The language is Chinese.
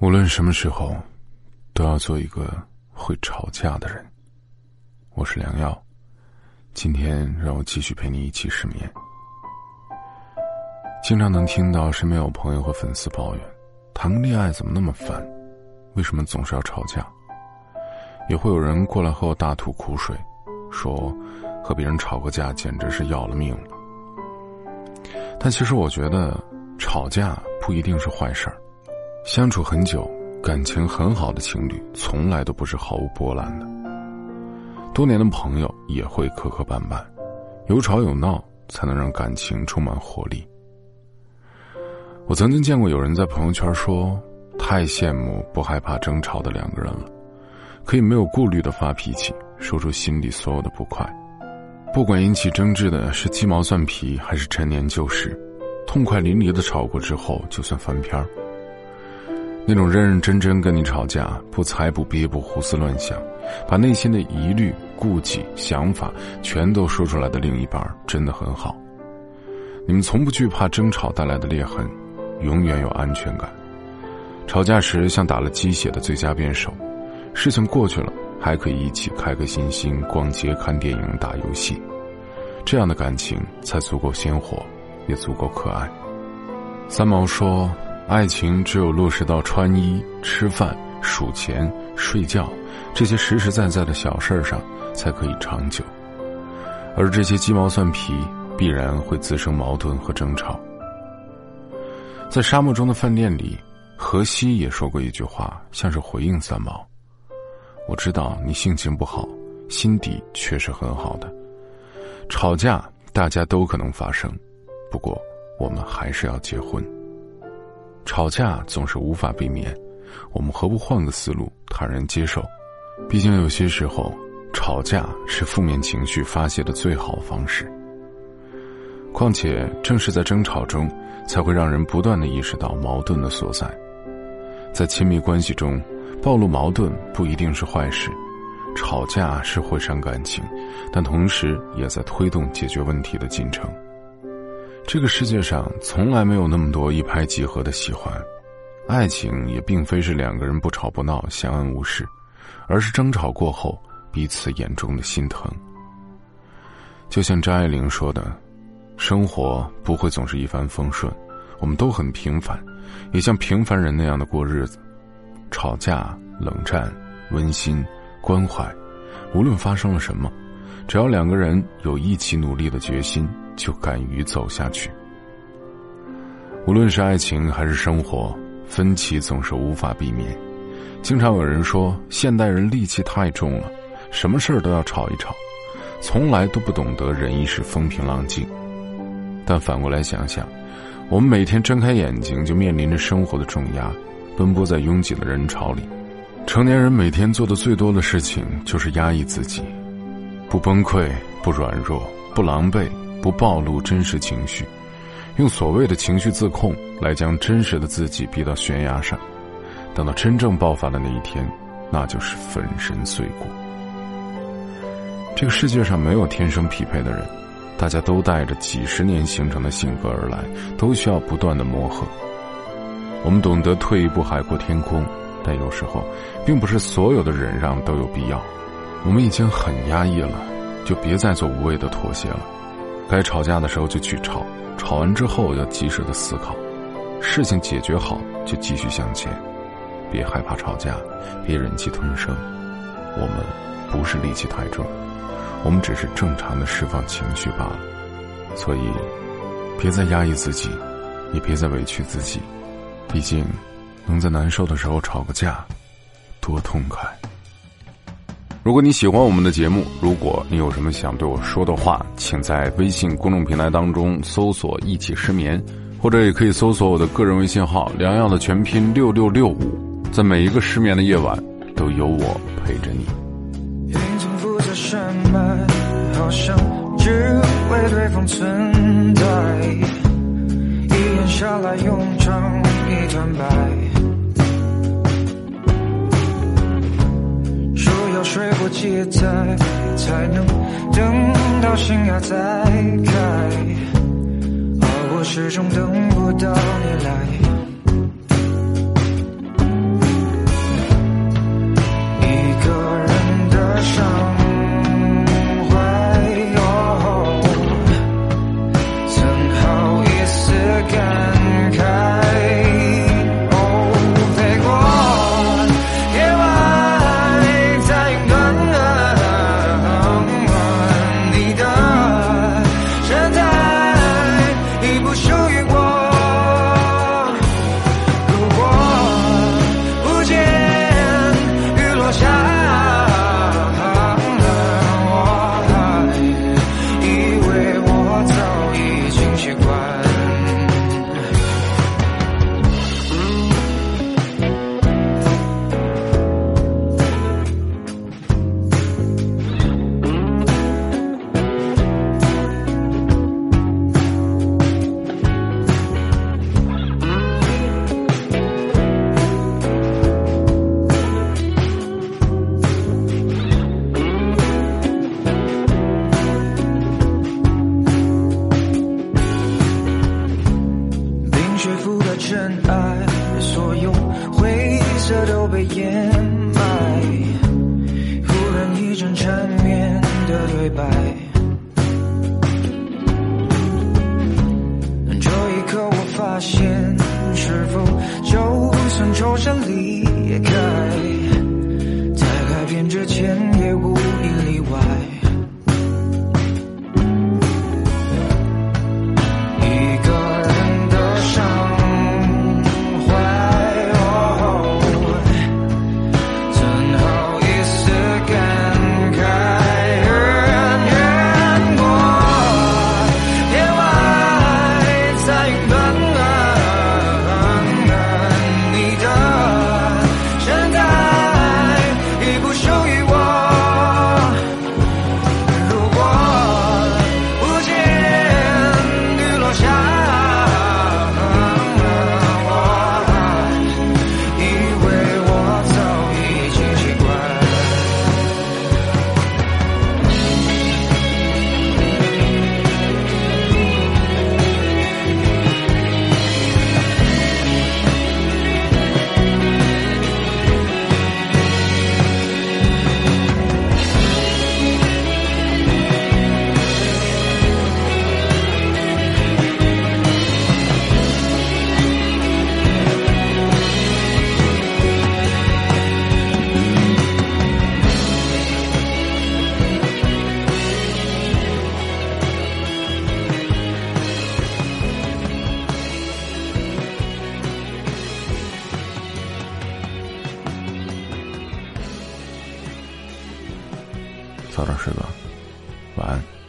无论什么时候，都要做一个会吵架的人。我是良药，今天让我继续陪你一起失眠。经常能听到身边有朋友和粉丝抱怨，谈个恋爱怎么那么烦？为什么总是要吵架？也会有人过来和我大吐苦水，说和别人吵个架简直是要了命了。但其实我觉得，吵架不一定是坏事儿。相处很久、感情很好的情侣，从来都不是毫无波澜的。多年的朋友也会磕磕绊绊，有吵有闹，才能让感情充满活力。我曾经见过有人在朋友圈说：“太羡慕不害怕争吵的两个人了，可以没有顾虑的发脾气，说出心里所有的不快。不管引起争执的是鸡毛蒜皮还是陈年旧事，痛快淋漓的吵过之后，就算翻篇儿。”那种认认真真跟你吵架，不猜不憋不胡思乱想，把内心的疑虑、顾忌、想法全都说出来的另一半，真的很好。你们从不惧怕争吵带来的裂痕，永远有安全感。吵架时像打了鸡血的最佳辩手，事情过去了还可以一起开开心心逛街、看电影、打游戏，这样的感情才足够鲜活，也足够可爱。三毛说。爱情只有落实到穿衣、吃饭、数钱、睡觉这些实实在在的小事儿上，才可以长久。而这些鸡毛蒜皮必然会滋生矛盾和争吵。在沙漠中的饭店里，荷西也说过一句话，像是回应三毛：“我知道你性情不好，心底却是很好的。吵架大家都可能发生，不过我们还是要结婚。”吵架总是无法避免，我们何不换个思路，坦然接受？毕竟有些时候，吵架是负面情绪发泄的最好方式。况且，正是在争吵中，才会让人不断的意识到矛盾的所在。在亲密关系中，暴露矛盾不一定是坏事，吵架是会伤感情，但同时也在推动解决问题的进程。这个世界上从来没有那么多一拍即合的喜欢，爱情也并非是两个人不吵不闹相安无事，而是争吵过后彼此眼中的心疼。就像张爱玲说的：“生活不会总是一帆风顺，我们都很平凡，也像平凡人那样的过日子。吵架、冷战、温馨、关怀，无论发生了什么。”只要两个人有一起努力的决心，就敢于走下去。无论是爱情还是生活，分歧总是无法避免。经常有人说，现代人戾气太重了，什么事儿都要吵一吵，从来都不懂得忍一时风平浪静。但反过来想想，我们每天睁开眼睛就面临着生活的重压，奔波在拥挤的人潮里，成年人每天做的最多的事情就是压抑自己。不崩溃，不软弱，不狼狈，不暴露真实情绪，用所谓的情绪自控来将真实的自己逼到悬崖上，等到真正爆发的那一天，那就是粉身碎骨。这个世界上没有天生匹配的人，大家都带着几十年形成的性格而来，都需要不断的磨合。我们懂得退一步海阔天空，但有时候，并不是所有的忍让都有必要。我们已经很压抑了，就别再做无谓的妥协了。该吵架的时候就去吵，吵完之后要及时的思考，事情解决好就继续向前，别害怕吵架，别忍气吞声。我们不是戾气太重，我们只是正常的释放情绪罢了。所以，别再压抑自己，也别再委屈自己。毕竟，能在难受的时候吵个架，多痛快。如果你喜欢我们的节目，如果你有什么想对我说的话，请在微信公众平台当中搜索“一起失眠”，或者也可以搜索我的个人微信号“良药”的全拼六六六五，在每一个失眠的夜晚，都有我陪着你。好像只为对方存在，一眼下来永成一团白。要睡过几载，才能等到新芽再开，而我始终等不到你来。爱所有灰色都被掩埋忽然一阵缠绵的对白。这一刻我发现是否就算抽身离开早点睡吧，晚安。